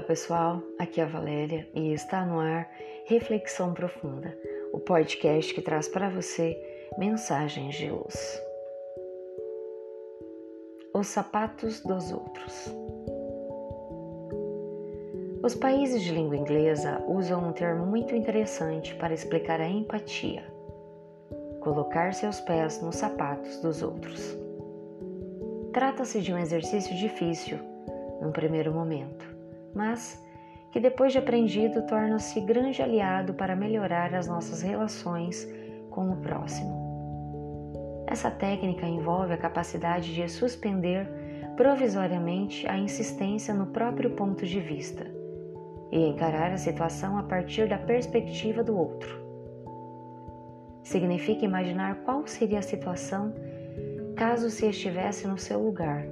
Olá pessoal, aqui é a Valéria e está no ar Reflexão Profunda, o podcast que traz para você mensagens de luz. Os sapatos dos outros. Os países de língua inglesa usam um termo muito interessante para explicar a empatia: colocar seus pés nos sapatos dos outros. Trata-se de um exercício difícil, num primeiro momento mas que depois de aprendido torna-se grande aliado para melhorar as nossas relações com o próximo. Essa técnica envolve a capacidade de suspender provisoriamente a insistência no próprio ponto de vista e encarar a situação a partir da perspectiva do outro. Significa imaginar qual seria a situação caso se estivesse no seu lugar.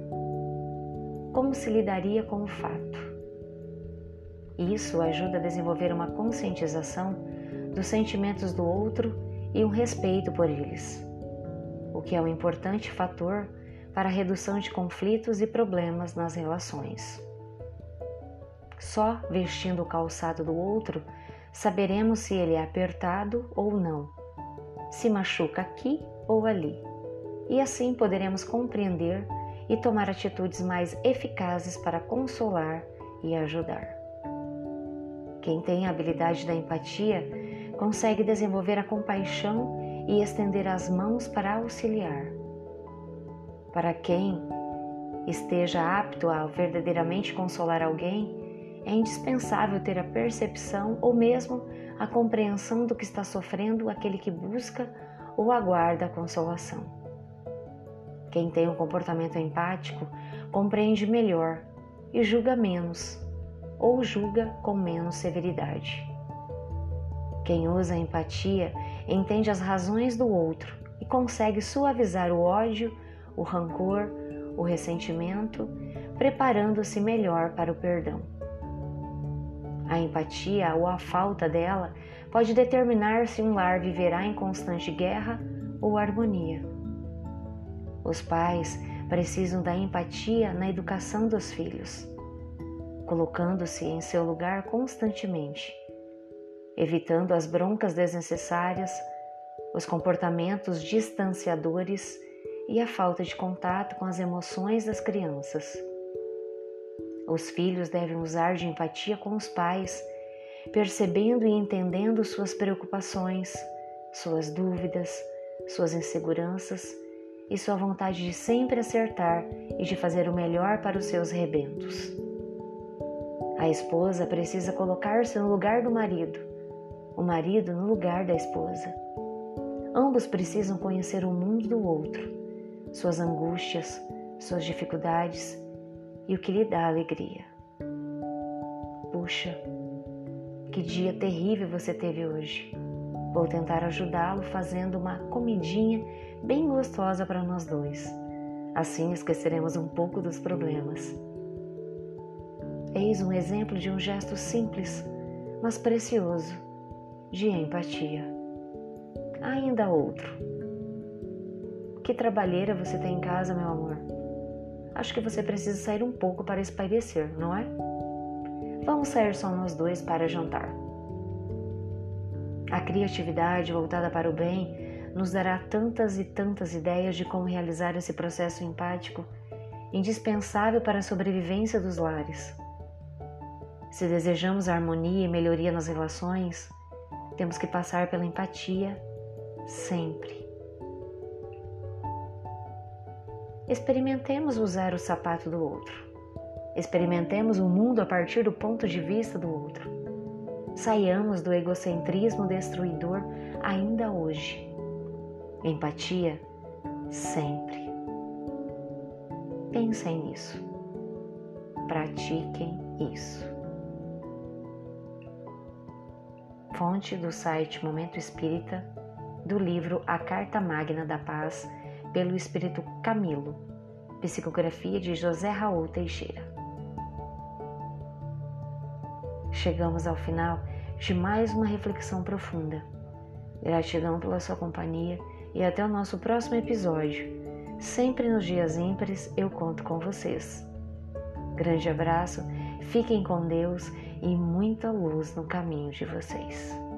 Como se lidaria com o fato? Isso ajuda a desenvolver uma conscientização dos sentimentos do outro e um respeito por eles, o que é um importante fator para a redução de conflitos e problemas nas relações. Só vestindo o calçado do outro saberemos se ele é apertado ou não, se machuca aqui ou ali, e assim poderemos compreender e tomar atitudes mais eficazes para consolar e ajudar. Quem tem a habilidade da empatia consegue desenvolver a compaixão e estender as mãos para auxiliar. Para quem esteja apto a verdadeiramente consolar alguém, é indispensável ter a percepção ou mesmo a compreensão do que está sofrendo aquele que busca ou aguarda a consolação. Quem tem um comportamento empático compreende melhor e julga menos ou julga com menos severidade. Quem usa a empatia entende as razões do outro e consegue suavizar o ódio, o rancor, o ressentimento, preparando-se melhor para o perdão. A empatia ou a falta dela pode determinar se um lar viverá em constante guerra ou harmonia. Os pais precisam da empatia na educação dos filhos colocando-se em seu lugar constantemente, evitando as broncas desnecessárias, os comportamentos distanciadores e a falta de contato com as emoções das crianças. Os filhos devem usar de empatia com os pais, percebendo e entendendo suas preocupações, suas dúvidas, suas inseguranças e sua vontade de sempre acertar e de fazer o melhor para os seus rebentos. A esposa precisa colocar-se no lugar do marido, o marido no lugar da esposa. Ambos precisam conhecer o mundo do outro, suas angústias, suas dificuldades e o que lhe dá alegria. Puxa, que dia terrível você teve hoje. Vou tentar ajudá-lo fazendo uma comidinha bem gostosa para nós dois. Assim esqueceremos um pouco dos problemas. Eis um exemplo de um gesto simples, mas precioso, de empatia. Ainda outro. Que trabalheira você tem em casa, meu amor? Acho que você precisa sair um pouco para espairecer, não é? Vamos sair só nós dois para jantar. A criatividade voltada para o bem nos dará tantas e tantas ideias de como realizar esse processo empático indispensável para a sobrevivência dos lares. Se desejamos harmonia e melhoria nas relações, temos que passar pela empatia sempre. Experimentemos usar o sapato do outro. Experimentemos o mundo a partir do ponto de vista do outro. Saiamos do egocentrismo destruidor ainda hoje. Empatia sempre. Pensem nisso. Pratiquem isso fonte do site Momento Espírita, do livro A Carta Magna da Paz, pelo Espírito Camilo, psicografia de José Raul Teixeira. Chegamos ao final de mais uma reflexão profunda. Gratidão pela sua companhia e até o nosso próximo episódio. Sempre nos dias ímpares eu conto com vocês. Grande abraço Fiquem com Deus e muita luz no caminho de vocês.